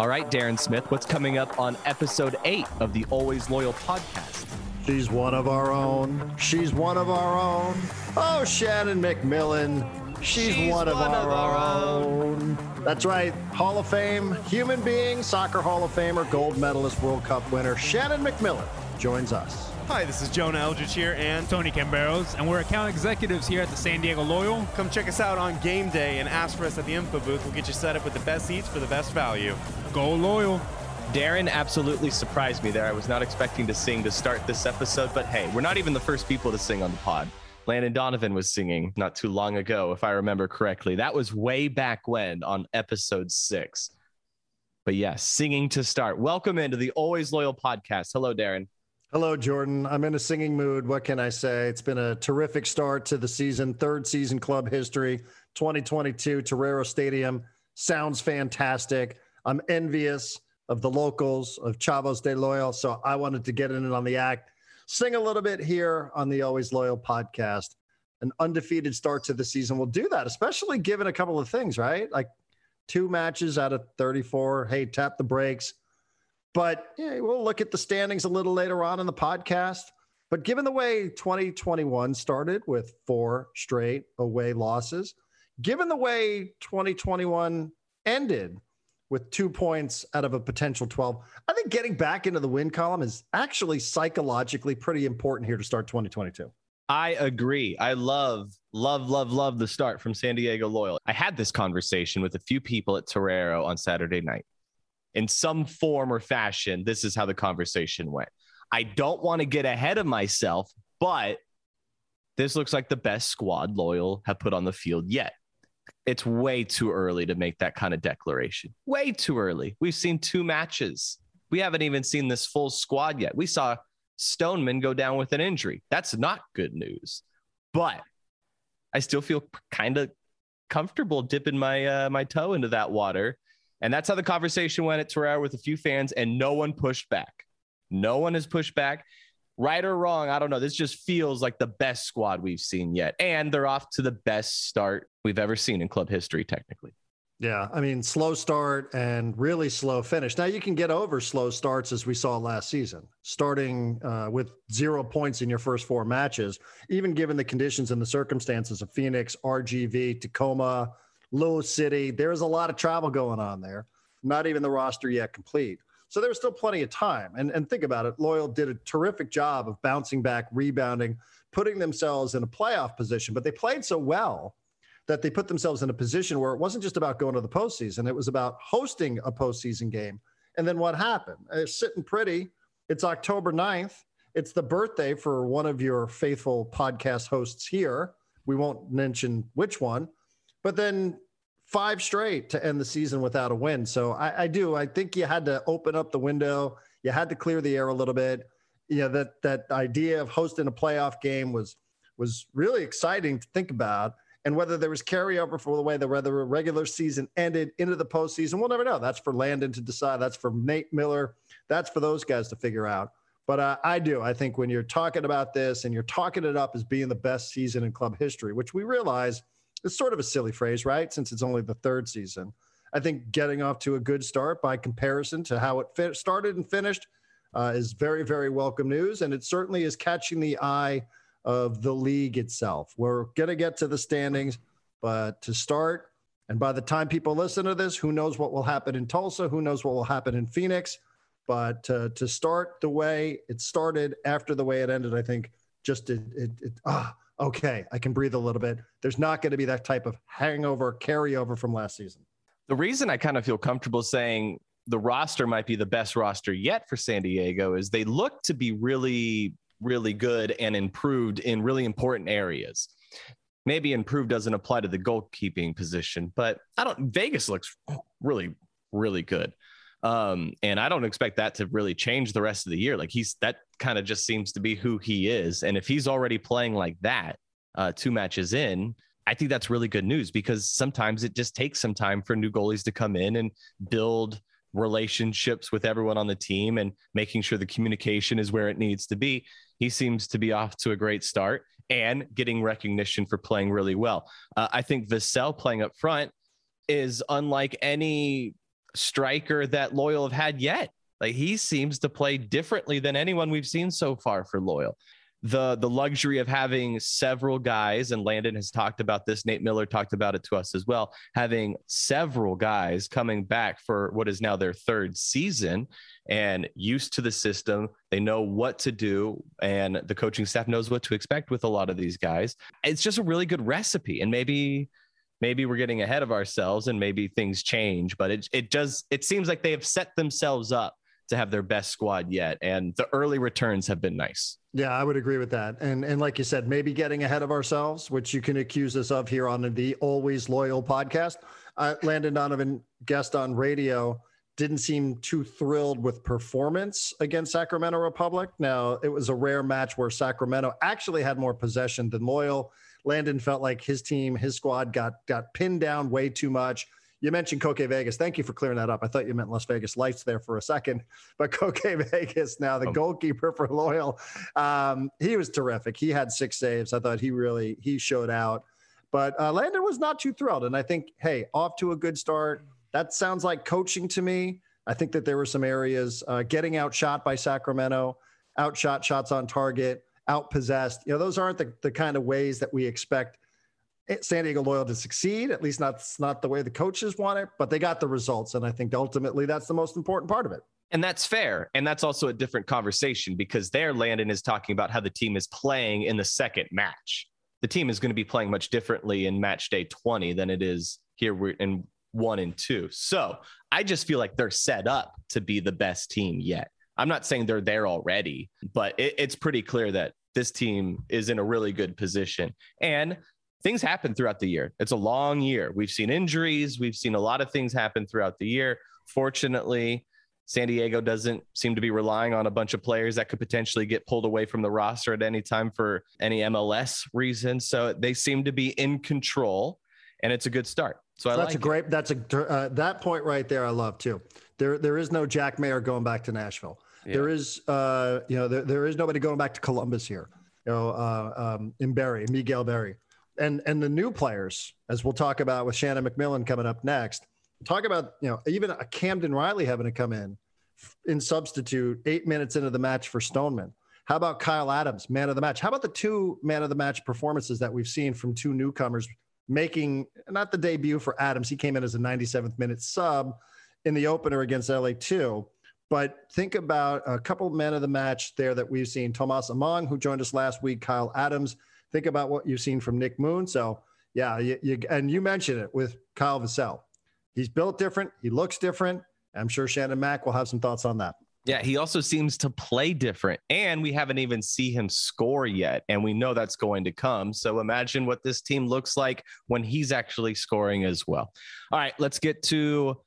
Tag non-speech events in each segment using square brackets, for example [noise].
All right, Darren Smith, what's coming up on episode eight of the Always Loyal podcast? She's one of our own. She's one of our own. Oh, Shannon MacMillan. She's, She's one, of, one our, of our own. That's right. Hall of Fame, human being, soccer Hall of Famer, gold medalist, World Cup winner, Shannon MacMillan joins us. Hi, this is Jonah Eldridge here, and Tony Camberos, and we're account executives here at the San Diego Loyal. come check us out on game day and ask for us at the info booth. We'll get you set up with the best seats for the best value. Go Loyal. Darren absolutely surprised me there. I was not expecting to sing to start this episode, but hey, we're not even the first people to sing on the pod. Landon Donovan was singing not too long ago, if I remember correctly. That was way back when on episode six. But yes, singing to start. Welcome into the Always Loyal podcast. Hello, Darren. Hello, Jordan. I'm in a singing mood. What can I say? It's been a terrific start to the season, third season club history, 2022, Torero Stadium. Sounds fantastic. I'm envious of the locals of Chavos de Loyal. So I wanted to get in it on the act, sing a little bit here on the Always Loyal podcast. An undefeated start to the season will do that, especially given a couple of things, right? Like two matches out of 34. Hey, tap the brakes. But yeah, we'll look at the standings a little later on in the podcast. But given the way 2021 started with four straight away losses, given the way 2021 ended with two points out of a potential 12, I think getting back into the win column is actually psychologically pretty important here to start 2022. I agree. I love, love, love, love the start from San Diego Loyal. I had this conversation with a few people at Torero on Saturday night. In some form or fashion, this is how the conversation went. I don't want to get ahead of myself, but this looks like the best squad Loyal have put on the field yet. It's way too early to make that kind of declaration. Way too early. We've seen two matches. We haven't even seen this full squad yet. We saw Stoneman go down with an injury. That's not good news. But I still feel kind of comfortable dipping my uh, my toe into that water. And that's how the conversation went at Torero with a few fans, and no one pushed back. No one has pushed back. Right or wrong, I don't know. This just feels like the best squad we've seen yet. And they're off to the best start we've ever seen in club history, technically. Yeah, I mean, slow start and really slow finish. Now you can get over slow starts as we saw last season, starting uh, with zero points in your first four matches, even given the conditions and the circumstances of Phoenix, RGV, Tacoma, Lewis City. There's a lot of travel going on there. Not even the roster yet complete. So there's still plenty of time. And and think about it. Loyal did a terrific job of bouncing back, rebounding, putting themselves in a playoff position. But they played so well that they put themselves in a position where it wasn't just about going to the postseason, it was about hosting a postseason game. And then what happened? It's sitting pretty. It's October 9th. It's the birthday for one of your faithful podcast hosts here. We won't mention which one, but then five straight to end the season without a win. So I, I do. I think you had to open up the window. You had to clear the air a little bit. You know that that idea of hosting a playoff game was was really exciting to think about and whether there was carryover for the way the whether regular season ended into the postseason, we'll never know. That's for Landon to decide. That's for Nate Miller. That's for those guys to figure out. But uh, I do. I think when you're talking about this and you're talking it up as being the best season in club history, which we realize is sort of a silly phrase, right? Since it's only the third season. I think getting off to a good start by comparison to how it fit, started and finished uh, is very, very welcome news. And it certainly is catching the eye of the league itself. We're going to get to the standings, but to start, and by the time people listen to this, who knows what will happen in Tulsa? Who knows what will happen in Phoenix? But uh, to start the way it started after the way it ended, I think just it, it, it ah, okay, I can breathe a little bit. There's not going to be that type of hangover, carryover from last season. The reason I kind of feel comfortable saying the roster might be the best roster yet for San Diego is they look to be really really good and improved in really important areas. Maybe improved doesn't apply to the goalkeeping position, but I don't. Vegas looks really, really good. Um, and I don't expect that to really change the rest of the year. Like he's that kind of just seems to be who he is. And if he's already playing like that, uh, two matches in, I think that's really good news because sometimes it just takes some time for new goalies to come in and build relationships with everyone on the team and making sure the communication is where it needs to be. He seems to be off to a great start and getting recognition for playing really well. Uh, I think Vassell playing up front is unlike any striker that Loyal have had yet. Like he seems to play differently than anyone we've seen so far for Loyal. The the luxury of having several guys, and Landon has talked about this. Nate Miller talked about it to us as well. Having several guys coming back for what is now their third season and used to the system. They know what to do, and the coaching staff knows what to expect with a lot of these guys. It's just a really good recipe, and maybe maybe we're getting ahead of ourselves and maybe things change but it, it does it seems like they have set themselves up to have their best squad yet and the early returns have been nice. Yeah i would agree with that. And and like you said maybe getting ahead of ourselves which you can accuse us of here on the always loyal podcast. Uh, landon donovan guest on radio didn't seem too thrilled with performance against sacramento republic. Now it was a rare match where sacramento actually had more possession than loyal. Landon felt like his team, his squad got got pinned down way too much. You mentioned Koke Vegas. Thank you for clearing that up. I thought you meant Las Vegas Lights there for a second, but [laughs] Koke Vegas now the oh. goalkeeper for Loyal. Um, he was terrific. He had six saves. I thought he really he showed out. But uh, Landon was not too thrilled, and I think hey, off to a good start. That sounds like coaching to me. I think that there were some areas uh, getting outshot by Sacramento, outshot shots on target outpossessed. You know, those aren't the, the kind of ways that we expect Eh, San Diego Loyal to succeed. At least not not the way the coaches want it, but they got the results, and I think ultimately that's the most important part of it. And that's fair. And that's also a different conversation because there, Landon is talking about how the team is playing in the second match. The team is going to be playing much differently in match day 20 than it is here in one and two. So I just feel like they're set up to be the best team yet. I'm not saying they're there already, but it, it's pretty clear that this team is in a really good position. And things happen throughout the year. It's a long year. We've seen injuries, we've seen a lot of things happen throughout the year. Fortunately, San Diego doesn't seem to be relying on a bunch of players that could potentially get pulled away from the roster at any time for any MLS reason. So they seem to be in control, and it's a good start. So, so that's like a great. It. That's a uh, that point right there. I love too. There there is no Jack Maher going back to Nashville. Yeah. There is, uh, you know, there, there is nobody going back to Columbus here. You know, uh, um, in Barry, Miguel Berry, and and the new players, as we'll talk about with Shannon MacMillan coming up next. Talk about you know even a Camden Riley having to come in in substitute eight minutes into the match for Stoneman. How about Kyle Adams, man of the match? How about the two man of the match performances that we've seen from two newcomers making not the debut for Adams? He came in as a 97th minute sub in the opener against LA2 but think about a couple men of the match there that we've seen Tomas Amang, who joined us last week, Kyle Adams. Think about what you've seen from Nick Moon. So, yeah, you, you, and you mentioned it with Kyle Vassell. He's built different, he looks different. I'm sure Shannon Mack will have some thoughts on that. Yeah, he also seems to play different, and we haven't even see him score yet, and we know that's going to come. So imagine what this team looks like when he's actually scoring as well. All right, let's get to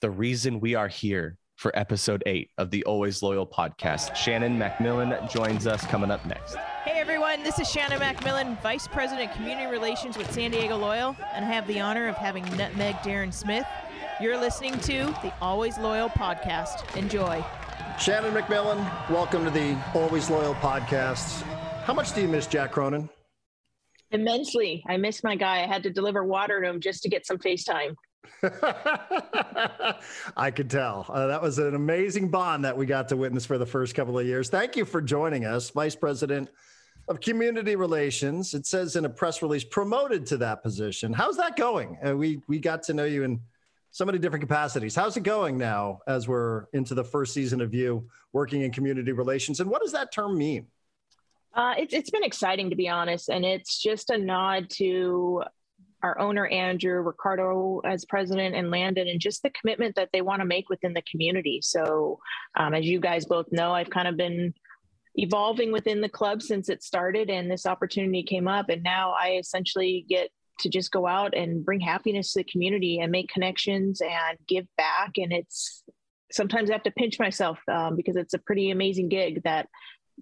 the reason we are here for episode eight of the Always Loyal podcast. Shannon MacMillan joins us coming up next. Hey everyone, this is Shannon MacMillan, Vice President Community Relations with San Diego Loyal, and I have the honor of having Nutmeg Darren Smith. You're listening to the Always Loyal podcast. Enjoy. Shannon MacMillan, welcome to the Always Loyal podcast. How much do you miss Jack Cronin? Immensely. I miss my guy. I had to deliver water to him just to get some FaceTime. [laughs] I could tell. Uh, that was an amazing bond that we got to witness for the first couple of years. Thank you for joining us, Vice President of Community Relations. It says in a press release, promoted to that position. How's that going? Uh, we we got to know you in so many different capacities. How's it going now as we're into the first season of you working in community relations? And what does that term mean? Uh, it's, it's been exciting to be honest, and it's just a nod to our owner Andrew, Ricardo as president, and Landon, and just the commitment that they want to make within the community. So, um, as you guys both know, I've kind of been evolving within the club since it started, and this opportunity came up, and now I essentially get to just go out and bring happiness to the community and make connections and give back. And it's sometimes I have to pinch myself um, because it's a pretty amazing gig that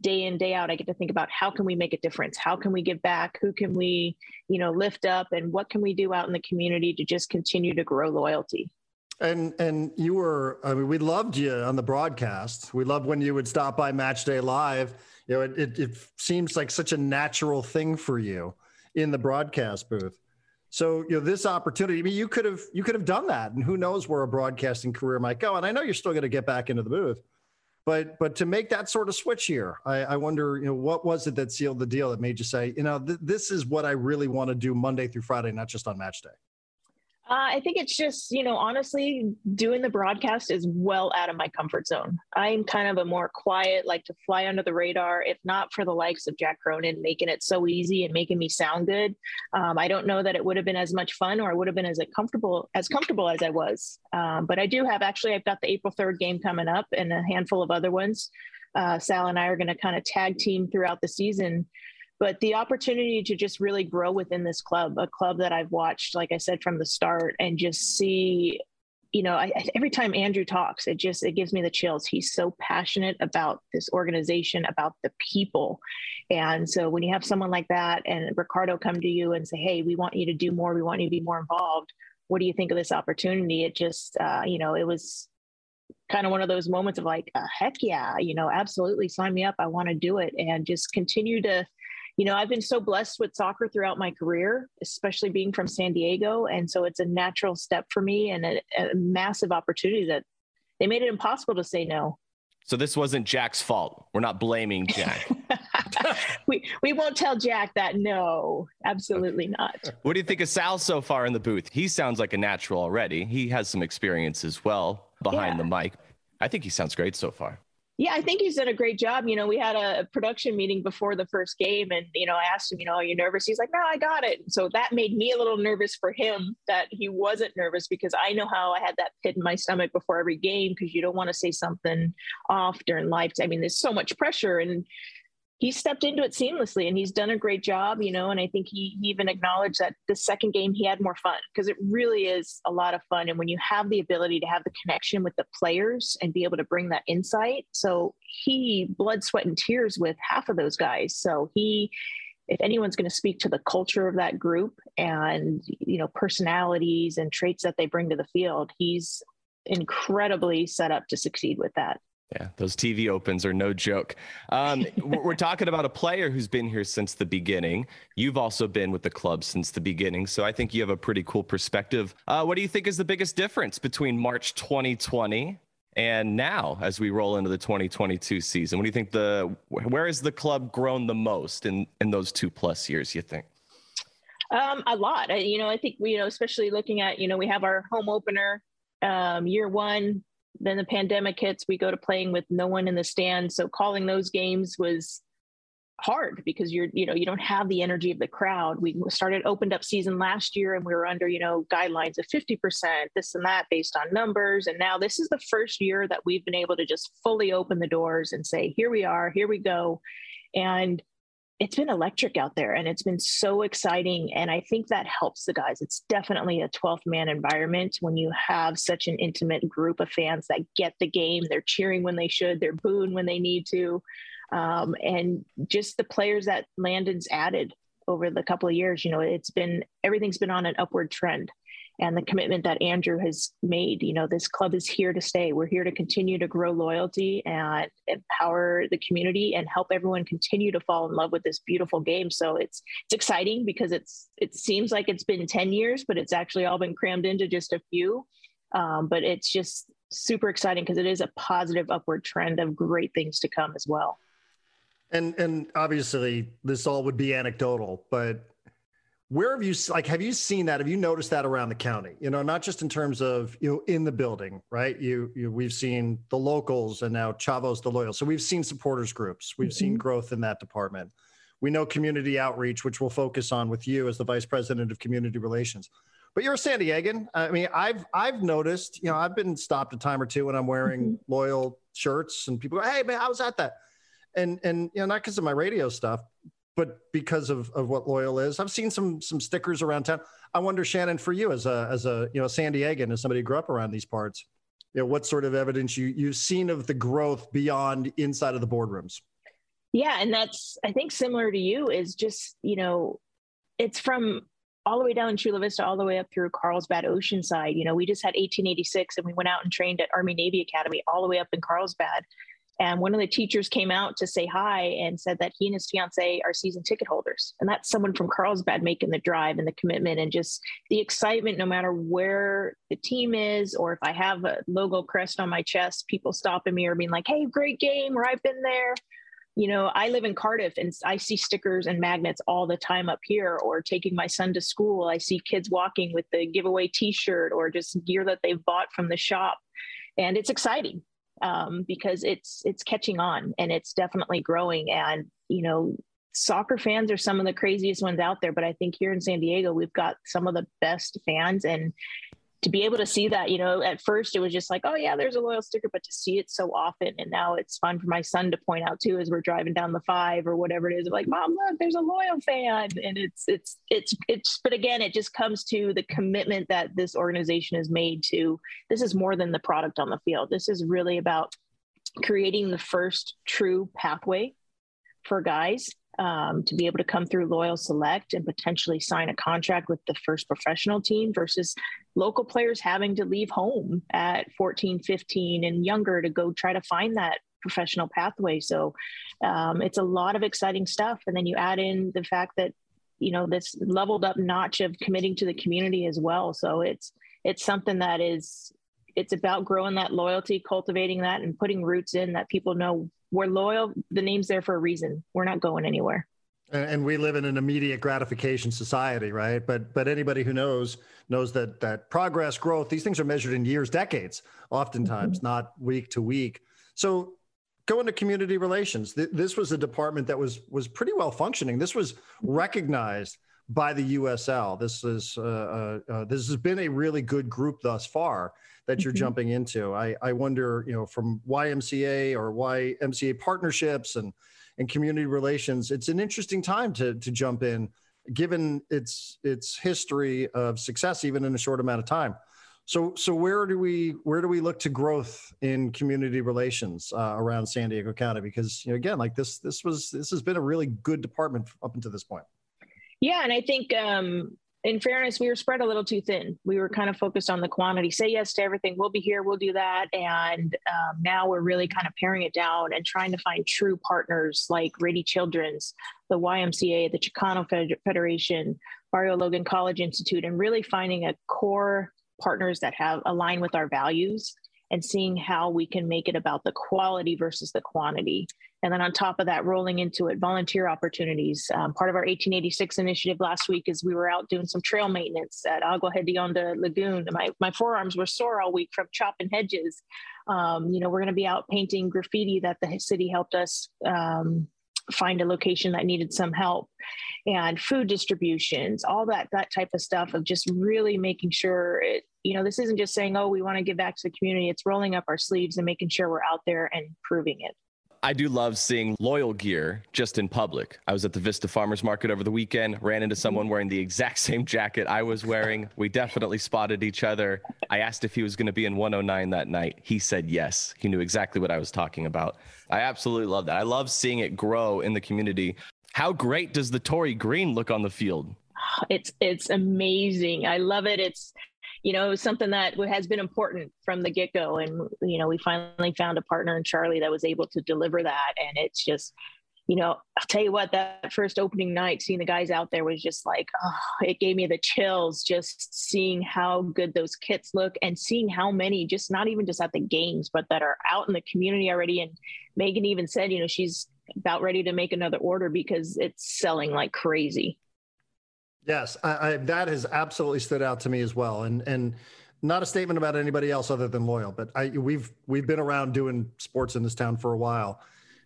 day in day out i get to think about how can we make a difference? How can we give back? Who can we you know lift up? And what can we do out in the community to just continue to grow loyalty and and you were i mean we loved you on the broadcast we loved when you would stop by match day live you know it, it, it seems like such a natural thing for you in the broadcast booth So you know this opportunity. I mean, you could have you could have done that, and who knows where a broadcasting career might go. And I know you're still going to get back into the booth, but but to make that sort of switch here, I, I wonder, you know, what was it that sealed the deal that made you say, you know, th- this is what I really want to do Monday through Friday, not just on match day. Uh, I think it's just, you know, honestly, doing the broadcast is well out of my comfort zone. I'm kind of a more quiet, like to fly under the radar, if not for the likes of Jack Cronin making it so easy and making me sound good. Um, I don't know that it would have been as much fun or I would have been as comfortable as comfortable as I was. Um, but I do have actually, I've got the April 3rd game coming up and a handful of other ones. Uh, Sal and I are going to kind of tag team throughout the season but the opportunity to just really grow within this club, a club that I've watched, like I said from the start, and just see, you know, I, every time Andrew talks, it just it gives me the chills. He's so passionate about this organization, about the people, and so when you have someone like that and Ricardo come to you and say, "Hey, we want you to do more. We want you to be more involved." What do you think of this opportunity? It just, uh, you know, it was kind of one of those moments of like, uh, heck yeah, you know, absolutely sign me up. I want to do it and just continue to you know, I've been so blessed with soccer throughout my career, especially being from San Diego. And so it's a natural step for me and a, a massive opportunity that they made it impossible to say no. So this wasn't Jack's fault. We're not blaming Jack. [laughs] we we won't tell Jack that. No, absolutely not. What do you think of Sal so far in the booth? He sounds like a natural already. He has some experience as well behind yeah. the mic. I think he sounds great so far. Yeah, I think he's done a great job. You know, we had a production meeting before the first game, and you know, I asked him, you know, are you nervous? He's like, no, I got it. So that made me a little nervous for him that he wasn't nervous because I know how I had that pit in my stomach before every game because you don't want to say something off during life. I mean, there's so much pressure, and he stepped into it seamlessly and he's done a great job, you know. And I think he, he even acknowledged that the second game he had more fun because it really is a lot of fun. And when you have the ability to have the connection with the players and be able to bring that insight, so he blood, sweat, and tears with half of those guys. So he, if anyone's going to speak to the culture of that group and you know personalities and traits that they bring to the field, he's incredibly set up to succeed with that. Yeah, those TV opens are no joke. Um, [laughs] we're talking about a player who's been here since the beginning. You've also been with the club since the beginning, so I think you have a pretty cool perspective. Uh, what do you think is the biggest difference between March 2020 and now, as we roll into the 2022 season? What do you think the where has the club grown the most in in those two plus years? You think? Um, a lot. I, you know, I think we, you know, especially looking at, you know, we have our home opener um, year one then the pandemic hits we go to playing with no one in the stands. So calling those games was hard because you're you know you don't have the energy of the crowd. We started opened up season last year and we were under you know guidelines of 50% this and that based on numbers. And now this is the first year that we've been able to just fully open the doors and say here we are here we go. And it's been electric out there and it's been so exciting. And I think that helps the guys. It's definitely a 12 man environment when you have such an intimate group of fans that get the game. They're cheering when they should, they're booing when they need to. Um, and just the players that Landon's added over the couple of years, you know, it's been everything's been on an upward trend and the commitment that Andrew has made. You know, this club is here to stay. We're here to continue to grow loyalty and empower the community and help everyone continue to fall in love with this beautiful game. So it's it's exciting because it's it seems like it's been 10 years, but it's actually all been crammed into just a few. Um, but it's just super exciting because it is a positive upward trend of great things to come as well. And and obviously this all would be anecdotal, but where have you like have you seen that? Have you noticed that around the county? You know not just in terms of you know in the building right? You, you we've seen the locals and now chavos the loyal. So we've seen supporters groups. We've mm-hmm. seen growth in that department. We know community outreach which we'll focus on with you as the vice president of community relations. But you're a san diegan. I mean i've i've noticed you know i've been stopped a time or two when i'm wearing mm-hmm. loyal shirts and people go hey man i was at that. And and you know not because of my radio stuff but because of, of what loyal is i've seen some some stickers around town. I wonder shannon for you as a as a you know san diegan as somebody who grew up around these parts you know what sort of evidence you you've seen of the growth beyond inside of the boardrooms? Yeah and that's i think similar to you is just you know it's from all the way down Chula Vista, all the way up through Carlsbad, Oceanside. You know, we just had 1886 and we went out and trained at Army Navy Academy all the way up in Carlsbad And one of the teachers came out to say hi and said that he and his fiance are season ticket holders. And that's someone from Carlsbad making the drive and the commitment and just the excitement, no matter where the team is, or if I have a logo crest on my chest, people stopping me or being like, hey, great game, or I've been there. You know, I live in Cardiff and I see stickers and magnets all the time up here, or taking my son to school. I see kids walking with the giveaway t shirt or just gear that they've bought from the shop. And it's exciting um, because it's it's catching on and it's definitely growing. And you know, soccer fans are some of the craziest ones out there, but I think here in San Diego we've got some of the best fans and to be able to see that, you know, at first it was just like, oh yeah, there's a loyal sticker, but to see it so often, and now it's fun for my son to point out too as we're driving down the five or whatever it is. Like, mom, look, there's a loyal fan, and it's it's it's it's. But again, it just comes to the commitment that this organization has made to. This is more than the product on the field. This is really about creating the first true pathway for guys um, to be able to come through Loyal Select and potentially sign a contract with the first professional team versus local players having to leave home at 14, 15 and younger to go try to find that professional pathway. So um, it's a lot of exciting stuff. And then you add in the fact that, you know, this leveled up notch of committing to the community as well. So it's, it's something that is, it's about growing that loyalty, cultivating that and putting roots in that people know we're loyal. The name's there for a reason. We're not going anywhere. And we live in an immediate gratification society, right? But but anybody who knows knows that that progress, growth, these things are measured in years, decades, oftentimes, mm-hmm. not week to week. So going to community relations, th- this was a department that was was pretty well functioning. This was recognized by the USL. This is uh, uh, uh, this has been a really good group thus far that you're mm-hmm. jumping into. I, I wonder, you know, from YMCA or YMCA partnerships and and community relations, it's an interesting time to to jump in, given its its history of success, even in a short amount of time. So so where do we where do we look to growth in community relations uh, around San Diego County? Because you know, again, like this this was this has been a really good department up until this point. Yeah, and I think um, in fairness, we were spread a little too thin. We were kind of focused on the quantity. Say yes to everything. We'll be here. We'll do that. And um, now we're really kind of paring it down and trying to find true partners like Rady Children's, the YMCA, the Chicano Federation, Barrio Logan College Institute, and really finding a core partners that have aligned with our values and seeing how we can make it about the quality versus the quantity. And then on top of that, rolling into it, volunteer opportunities. Um, part of our 1886 initiative last week is we were out doing some trail maintenance at Agua Hedionda Lagoon. My, my forearms were sore all week from chopping hedges. Um, you know, we're going to be out painting graffiti that the city helped us um, find a location that needed some help and food distributions all that that type of stuff of just really making sure it you know this isn't just saying oh we want to give back to the community it's rolling up our sleeves and making sure we're out there and proving it I do love seeing loyal gear just in public. I was at the Vista Farmers Market over the weekend, ran into someone mm-hmm. wearing the exact same jacket I was wearing. We definitely spotted each other. I asked if he was going to be in 109 that night. He said yes. He knew exactly what I was talking about. I absolutely love that. I love seeing it grow in the community. How great does the Torrey Green look on the field? It's it's amazing. I love it. It's you know, it was something that has been important from the get go. And, you know, we finally found a partner in Charly that was able to deliver that. And it's just, you know, I'll tell you what, that first opening night, seeing the guys out there was just like, oh, it gave me the chills just seeing how good those kits look and seeing how many, just not even just at the games, but that are out in the community already. And Megan even said, you know, she's about ready to make another order because it's selling like crazy. Yes, I, I, that has absolutely stood out to me as well, and and not a statement about anybody else other than loyal, but I we've we've been around doing sports in this town for a while.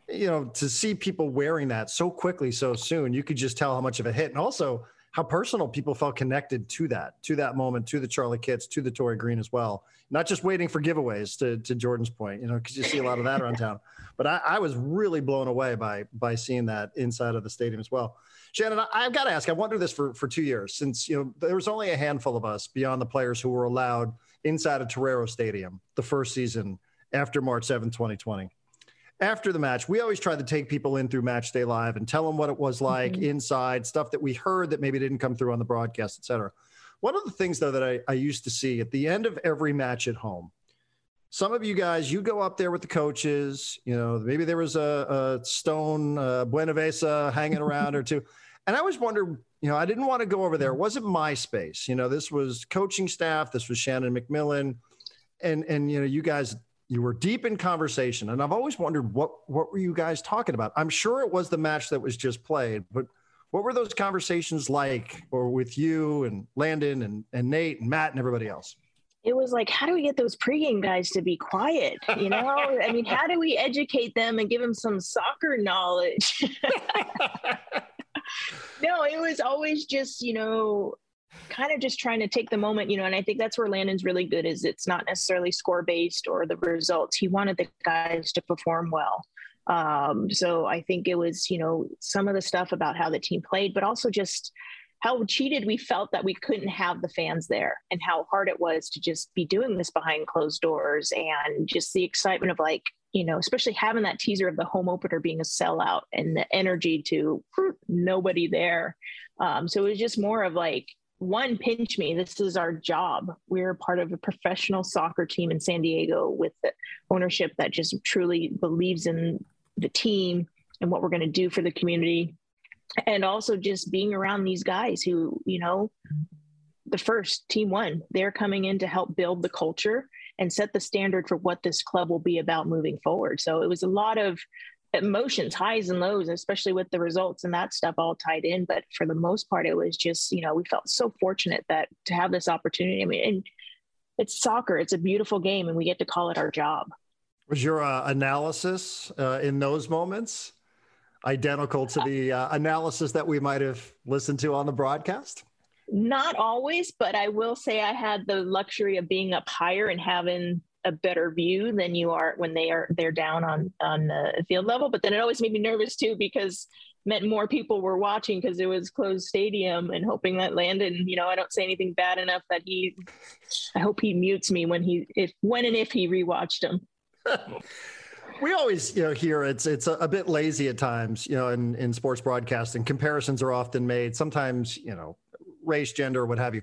You know, to see people wearing that so quickly, so soon, you could just tell how much of a hit, and also how personal people felt connected to that, to that moment, to the Charly Kits, to the Torrey Green as well. Not just waiting for giveaways. To to Jordan's point, you know, because you see a lot of that around town. But I, I was really blown away by by seeing that inside of the stadium as well. Shannon, I've got to ask. I wondered this for for two years since you know there was only a handful of us beyond the players who were allowed inside of Torero Stadium the first season after March 7, 2020. After the match, we always try to take people in through Match Day Live and tell them what it was like mm-hmm. inside, stuff that we heard that maybe didn't come through on the broadcast, et cetera. One of the things, though, that I, I used to see at the end of every match at home, some of you guys, you go up there with the coaches. You know, maybe there was a, a stone uh, Buenavesa hanging around or two. [laughs] And I always wondered, you know, I didn't want to go over there. It wasn't my space. You know, this was coaching staff. This was Shannon MacMillan, and and you know, you guys, you were deep in conversation. And I've always wondered what what were you guys talking about? I'm sure it was the match that was just played, but what were those conversations like, or with you and Landon and and Nate and Matt and everybody else? it was like, how do we get those pregame guys to be quiet? You know, I mean, how do we educate them and give them some soccer knowledge? [laughs] [laughs] no, it was always just, you know, kind of just trying to take the moment, you know, and I think that's where Landon's really good is it's not necessarily score based or the results. He wanted the guys to perform well. Um, so I think it was, you know, some of the stuff about how the team played, but also just how cheated we felt that we couldn't have the fans there and how hard it was to just be doing this behind closed doors and just the excitement of like you know especially having that teaser of the home opener being a sellout and the energy to nobody there um, so it was just more of like one pinch me. This is our job. We're part of a professional soccer team in san diego with the ownership that just truly believes in the team and what we're going to do for the community. And also just being around these guys who you know the first team one they're coming in to help build the culture and set the standard for what this club will be about moving forward. So it was a lot of emotions highs and lows especially with the results and that stuff all tied in. But for the most part it was just you know we felt so fortunate that to have this opportunity. I mean and it's soccer. It's a beautiful game and we get to call it our job. Was your uh, analysis uh, in those moments identical to the uh, analysis that we might have listened to on the broadcast? Not always, but I will say I had the luxury of being up higher and having a better view than you are when they are they're down on on the field level. But then it always made me nervous too because meant more people were watching because it was closed stadium and hoping that Landon, you know, I don't say anything bad enough that he I hope he mutes me when he if when and if he rewatched him. [laughs] we always you know hear it's it's a, a, bit lazy at times you know in in sports broadcasting comparisons are often made sometimes you know race gender what have you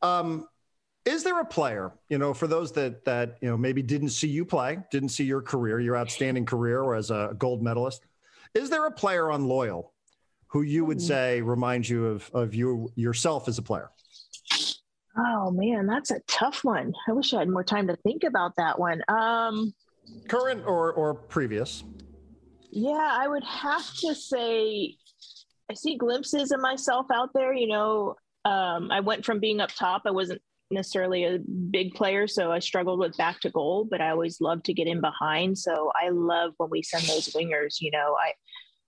um is there a player you know for those that that you know maybe didn't see you play didn't see your career your outstanding career or as a gold medalist is there a player on loyal who you would hmm. say reminds you of of you yourself as a player oh man that's a tough one i wish i had more time to think about that one um current or or previous? Yeah, I would have to say I see glimpses of myself out there. You know, um, I went from being up top. I wasn't necessarily a big player, so I struggled with back to goal, but I always love to get in behind. So I love when we send those wingers. You know, I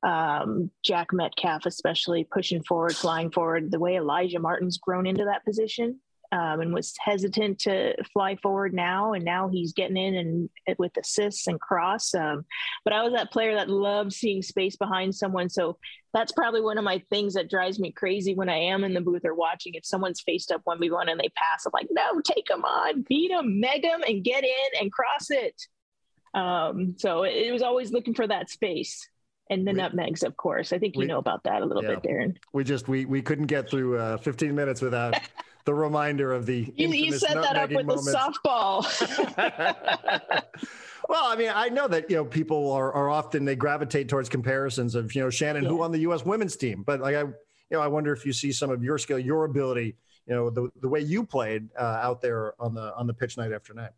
um, Jack Metcalf, especially pushing forward, flying forward, the way Elijah Martin's grown into that position um, and was hesitant to fly forward now. And now he's getting in and with assists and cross. Um, but I was that player that loved seeing space behind someone. So that's probably one of my things that drives me crazy when I am in the booth or watching. If someone's faced up 1v1 and they pass, I'm like, no, take them on, beat them, meg them, and get in and cross it. Um, so it was always looking for that space and the we, nutmegs, of course. I think you we, know about that a little yeah, bit, Darren. We just we we couldn't get through uh, 15 minutes without [laughs] the reminder of the you, you set that up with moments. the softball. [laughs] [laughs] well, I mean, I know that you know people are are often they gravitate towards comparisons of you know Shannon yeah. who on the U.S. women's team, but like I you know I wonder if you see some of your skill, your ability, you know the the way you played uh, out there on the on the pitch night after night.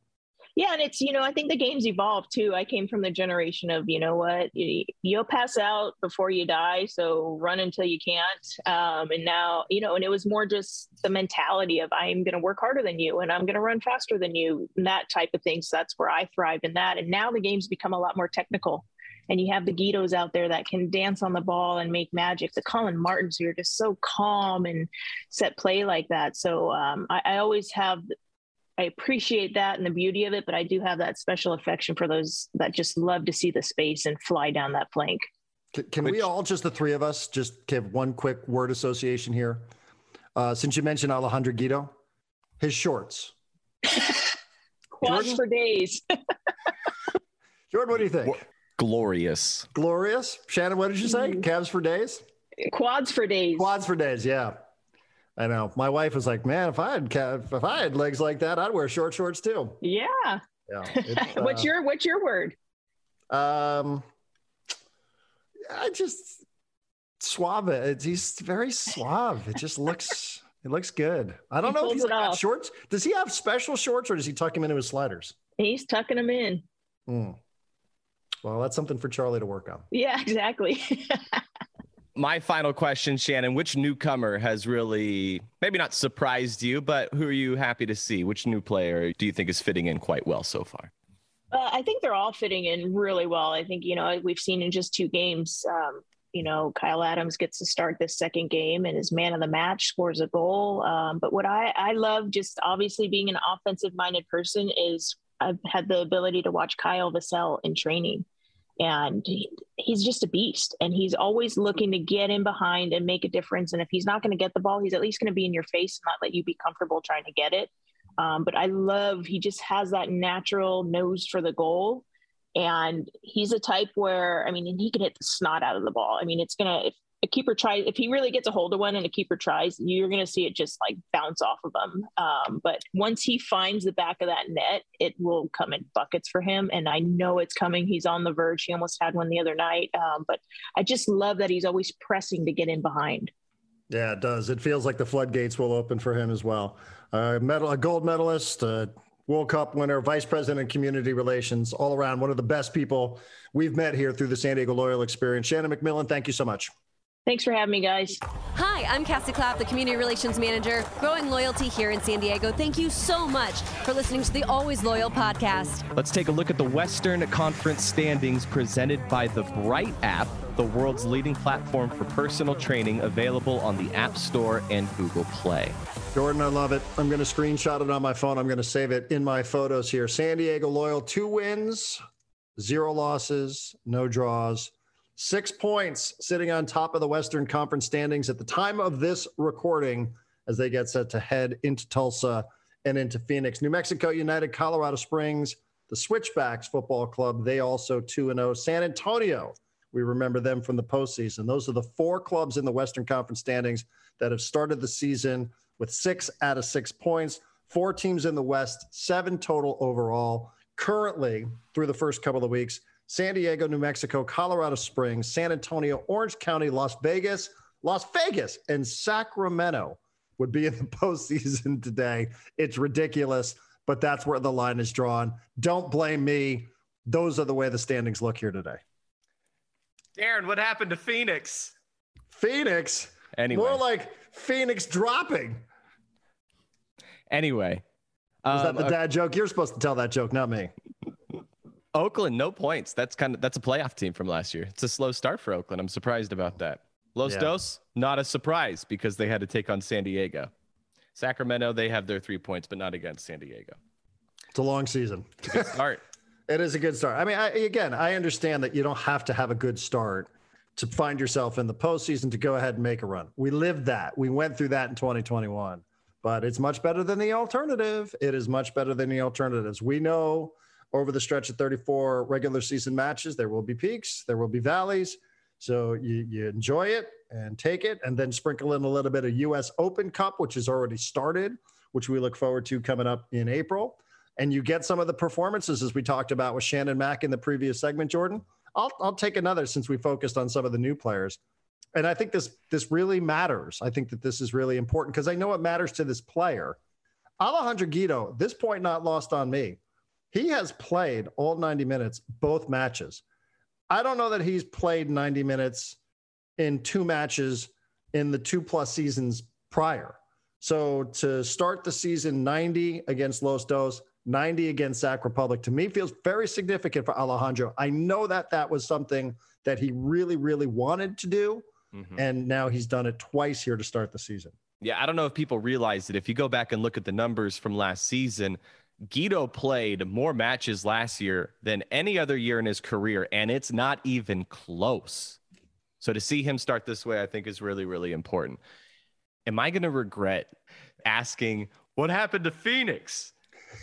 Yeah, and it's you know I think the game's evolved too. I came from the generation of you know what you'll pass out before you die, so run until you can't. Um, and now you know, and it was more just the mentality of I'm going to work harder than you and I'm going to run faster than you, and that type of thing. So that's where I thrive in that. And now the game's become a lot more technical. And you have the Guidos out there that can dance on the ball and make magic. The Collin Martins who are just so calm and set play like that. So um, I, I always have I appreciate that and the beauty of it, but I do have that special affection for those that just love to see the space and fly down that plank. Can, can Which, we all, just the three of us, just give one quick word association here? Uh, since you mentioned Alejandro Guido, his shorts. [laughs] Quads for days. [laughs] Jordan, what do you think? Glorious. Glorious. Shannon, what did you say? Mm-hmm. Calves for days? Quads for days. Quads for days, yeah. I know. My wife was like, "Man, if I had if I had legs like that, I'd wear short shorts too." Yeah. Yeah. [laughs] It's, what's uh, your What's your word? Um, I just suave. It's, he's very suave. It just looks. [laughs] It looks good. I don't He know if he's got shorts. Does he have special shorts, or does he tuck him into his sliders? He's tucking them in. Hmm. Well, that's something for Charly to work on. Yeah, exactly. [laughs] My final question, Shannon, which newcomer has really maybe not surprised you, but who are you happy to see? Which new player do you think is fitting in quite well so far? Uh, I think they're all fitting in really well. I think, you know, we've seen in just two games, um, you know, Kyle Adams gets to start this second game and is man of the match, scores a goal. Um, but what I, I love, just obviously being an offensive minded person, is I've had the ability to watch Kyle Vassell in training. And he, he's just a beast. And he's always looking to get in behind and make a difference. And if he's not going to get the ball, he's at least going to be in your face and not let you be comfortable trying to get it. Um, but I love he just has that natural nose for the goal, and he's a type where I mean, and he can hit the snot out of the ball. I mean, it's gonna if a keeper tries if he really gets a hold of one and a keeper tries, you're gonna see it just like bounce off of him. Um, but once he finds the back of that net, it will come in buckets for him, and I know it's coming. He's on the verge. He almost had one the other night, um, but I just love that he's always pressing to get in behind. Yeah, it does. It feels like the floodgates will open for him as well. Uh, medal, a gold medalist, a World Cup winner, vice president of community relations, all around one of the best people we've met here through the San Diego Loyal Experience. Shannon MacMillan, thank you so much. Thanks for having me, guys. Hi, I'm Cassie Clapp, the Community Relations Manager, growing loyalty here in San Diego. Thank you so much for listening to the Always Loyal podcast. Let's take a look at the Western Conference standings presented by the Bright app, the world's leading platform for personal training, available on the App Store and Google Play. Jordan, I love it. I'm going to screenshot it on my phone. I'm going to save it in my photos here. San Diego Loyal, two wins, zero losses, no draws, six points, sitting on top of the Western Conference standings at the time of this recording as they get set to head into Tulsa and into Phoenix. New Mexico United, Colorado Springs, the Switchbacks Football Club, they also 2 0. San Antonio, we remember them from the postseason. Those are the four clubs in the Western Conference standings that have started the season with six out of six points. Four teams in the West, seven total overall. Currently, through the first couple of weeks, San Diego, New Mexico, Colorado Springs, San Antonio, Orange County, Las Vegas, Las Vegas, and Sacramento would be in the [laughs] postseason today. It's ridiculous, but that's where the line is drawn. Don't blame me. Those are the way the standings look here today. Darren, what happened to Phoenix? Phoenix, Anyway, more like Phoenix dropping. anyway. Is um, that the dad joke? You're supposed to tell that joke, not me. Oakland, no points. That's kind of that's a playoff team from last year. It's a slow start for Oakland. I'm surprised about that. Los Yeah. Dos, not a surprise because they had to take on San Diego. Sacramento, they have their three points, but not against San Diego. It's a long season. Good start. [laughs] It is a good start. I mean, I, again, I understand that you don't have to have a good start to find yourself in the postseason to go ahead and make a run. We lived that. We went through that in 2021, but it's much better than the alternative. It is much better than the alternatives. We know over the stretch of 34 regular season matches, there will be peaks, there will be valleys. So you, you enjoy it and take it, and then sprinkle in a little bit of US Open Cup, which has already started, which we look forward to coming up in April and you get some of the performances as we talked about with Shannon Mack in the previous segment, Jordan. I'll I'll take another since we focused on some of the new players. And I think this this really matters. I think that this is really important because I know it matters to this player. Alejandro Guido, this point not lost on me. He has played all 90 minutes, both matches. I don't know that he's played 90 minutes in two matches in the two plus seasons prior. So to start the season 90 against Los Dos, 90 against Sac Republic, to me feels very significant for Alejandro. I know that that was something that he really, really wanted to do. Mhm. And now he's done it twice here to start the season. Yeah, I don't know if people realize that if you go back and look at the numbers from last season, Guido played more matches last year than any other year in his career, and it's not even close. So to see him start this way, I think is really, really important. Am I going to regret asking what happened to Phoenix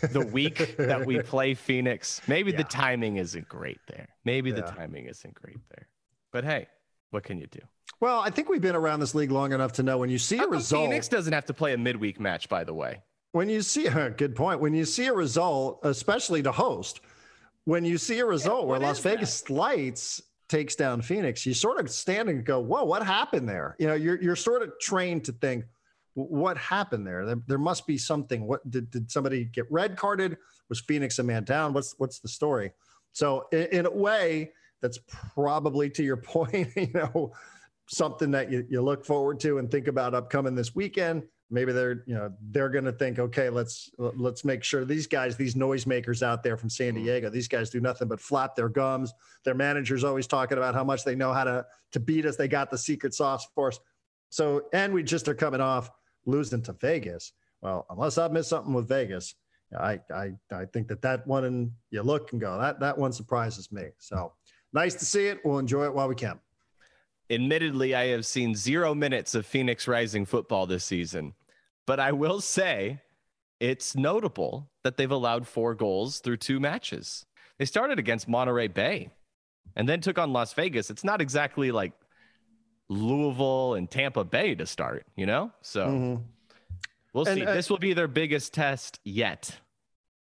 the week that we [laughs] play Phoenix? Maybe the timing isn't great there. Maybe the timing isn't great there. But hey, what can you do? Well, I think we've been around this league long enough to know when you see a result. Phoenix doesn't have to play a midweek match, by the way. When you see a [laughs] good point, when you see a result, especially to host, when you see a result where Las Vegas Lights takes down Phoenix, you sort of stand and go, "Whoa, what happened there?" You know, you're you're sort of trained to think, "What happened there? There, there must be something. What did did somebody get red carded? Was Phoenix a man down? What's what's the story?" So in, in a way, that's probably to your [laughs] point. You know, something that you, you look forward to and think about upcoming this weekend maybe they're you know they're going to think okay let's let's make sure these guys these noisemakers out there from san mm-hmm. diego these guys do nothing but flap their gums. Their managers always talking about how much they know how to to beat us. They got the secret sauce for us. So and we just are coming off losing to vegas. Well unless i've missed something with vegas i i i think that that one and you look and go. That that one surprises me. So nice to see it. We'll enjoy it while we can. Admittedly i have seen zero minutes of phoenix rising football this season but I will say it's notable that they've allowed four goals through two matches. They started against Monterey Bay and then took on Las Vegas. It's not exactly like Louisville and Tampa Bay to start, you know? So mm-hmm. we'll and, see. Uh, this will be their biggest test yet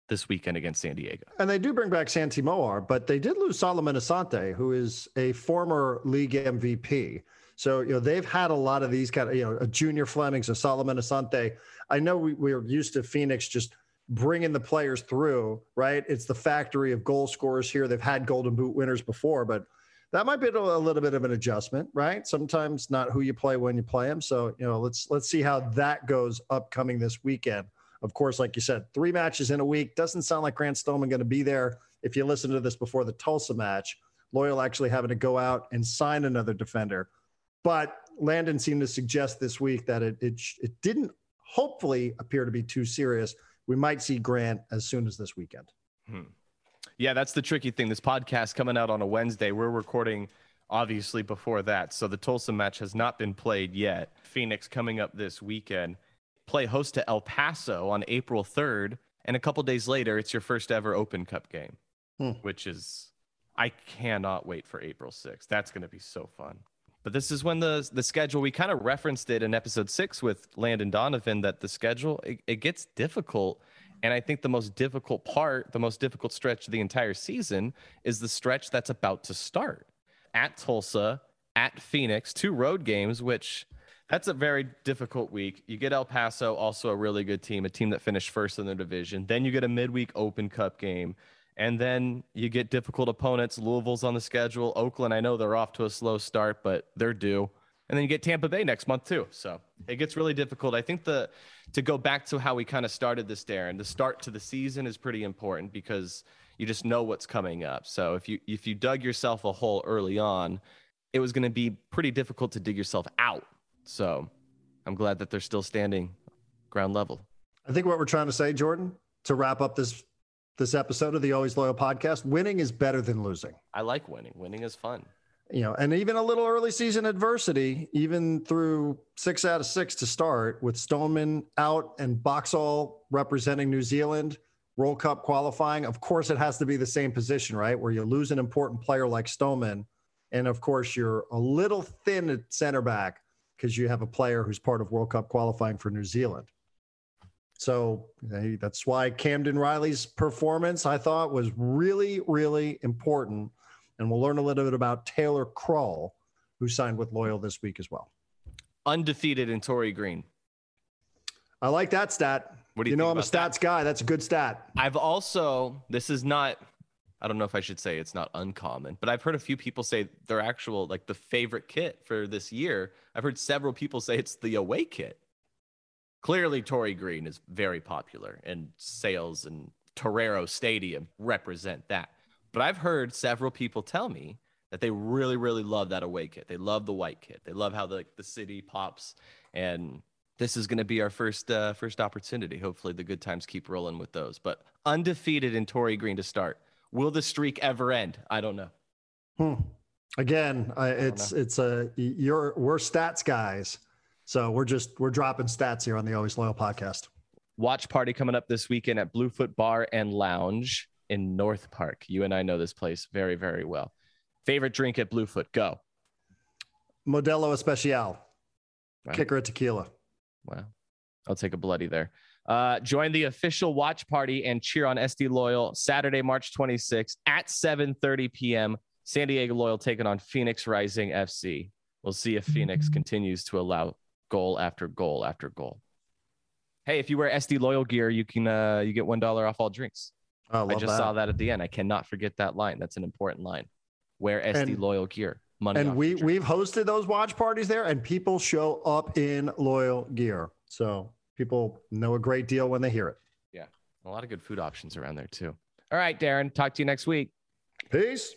this weekend against San Diego. And they do bring back Santi Moar, but they did lose Solomon Asante, who is a former league MVP. So, you know, they've had a lot of these kind of, you know, a Junior Flemings, a Solomon Asante. I know we, we are used to Phoenix just bringing the players through, right? It's the factory of goal scorers here. They've had Golden Boot winners before, but that might be a little bit of an adjustment, right? Sometimes not who you play when you play them. So, you know, let's let's see how that goes upcoming this weekend. Of course, like you said, three matches in a week doesn't sound like Grant Stoneman going to be there. If you listen to this before the Tulsa match, Loyal actually having to go out and sign another defender. But Landon seemed to suggest this week that it, it, it didn't hopefully appear to be too serious. We might see Grant as soon as this weekend. Hmm. Yeah, that's the tricky thing. This podcast coming out on a Wednesday. We're recording obviously before that. So the Tulsa match has not been played yet. Phoenix coming up this weekend. Play host to El Paso on April 3rd. And a couple days later, it's your first ever Open Cup game, hmm. which is, I cannot wait for April 6th. That's going to be so fun. But this is when the the schedule we kind of referenced it in episode six with Landon Donovan that the schedule it, it, gets difficult. And I think the most difficult part, the most difficult stretch of the entire season is the stretch that's about to start at Tulsa, at Phoenix, two road games, which that's a very difficult week. You get El Paso, also a really good team, a team that finished first in the division. Then you get a midweek Open Cup game. And then you get difficult opponents. Louisville's on the schedule. Oakland, I know they're off to a slow start, but they're due. And then you get Tampa Bay next month too. So it gets really difficult. I think the to go back to how we kind of started this, Darren, the start to the season is pretty important because you just know what's coming up. So if you if you dug yourself a hole early on, it was going to be pretty difficult to dig yourself out. So I'm glad that they're still standing ground level. I think what we're trying to say, Jordan, to wrap up this this episode of the Always Loyal podcast. Winning is better than losing. I like winning. Winning is fun. You know, and even a little early season adversity, even through six out of six to start with Stoneman out and Boxall representing New Zealand, World Cup qualifying. Of course, it has to be the same position, right? Where you lose an important player like Stoneman. And of course, you're a little thin at center back because you have a player who's part of World Cup qualifying for New Zealand. So that's why Camden Riley's performance, I thought, was really, really important. And we'll learn a little bit about Taylor Kroll, who signed with Loyal this week as well. Undefeated in Torrey Green. I like that stat. What do you, you know? I'm a stats that? guy. That's a good stat. I've also, this is not, I don't know if I should say it's not uncommon, but I've heard a few people say their actual, like the favorite kit for this year. I've heard several people say it's the away kit clearly Torrey Green is very popular and sales and Torero Stadium represent that. But I've heard several people tell me that they really, really love that away kit. They love the white kit. They love how the, the city pops. And this is going to be our first uh, first opportunity. Hopefully, the good times keep rolling with those. But undefeated in Torrey Green to start. Will the streak ever end? I don't know. Hmm. Again, uh, it's it's a you're we're stats guys. So we're just we're dropping stats here on the Always Loyal podcast. Watch party coming up this weekend at Bluefoot Bar and Lounge in North Park. You and I know this place very, very well. Favorite drink at Bluefoot? Go. Modelo Especial. Wow. Kicker of tequila. Wow. I'll take a bloody there. Uh, join the official watch party and cheer on SD Loyal Saturday, March 26th at 7:30 p.m. San Diego Loyal taking on Phoenix Rising FC. We'll see if Phoenix continues to allow goal after goal after goal. Hey, if you wear SD Loyal gear, you can uh, you get one dollar off all drinks. I, I just saw that at the end. I cannot forget that line. That's an important line. Wear SD And- Loyal gear. Money And we we've hosted those watch parties there, and people show up in loyal gear. So people know a great deal when they hear it. Yeah, a lot of good food options around there too. All right, Darren. Talk to you next week. Peace.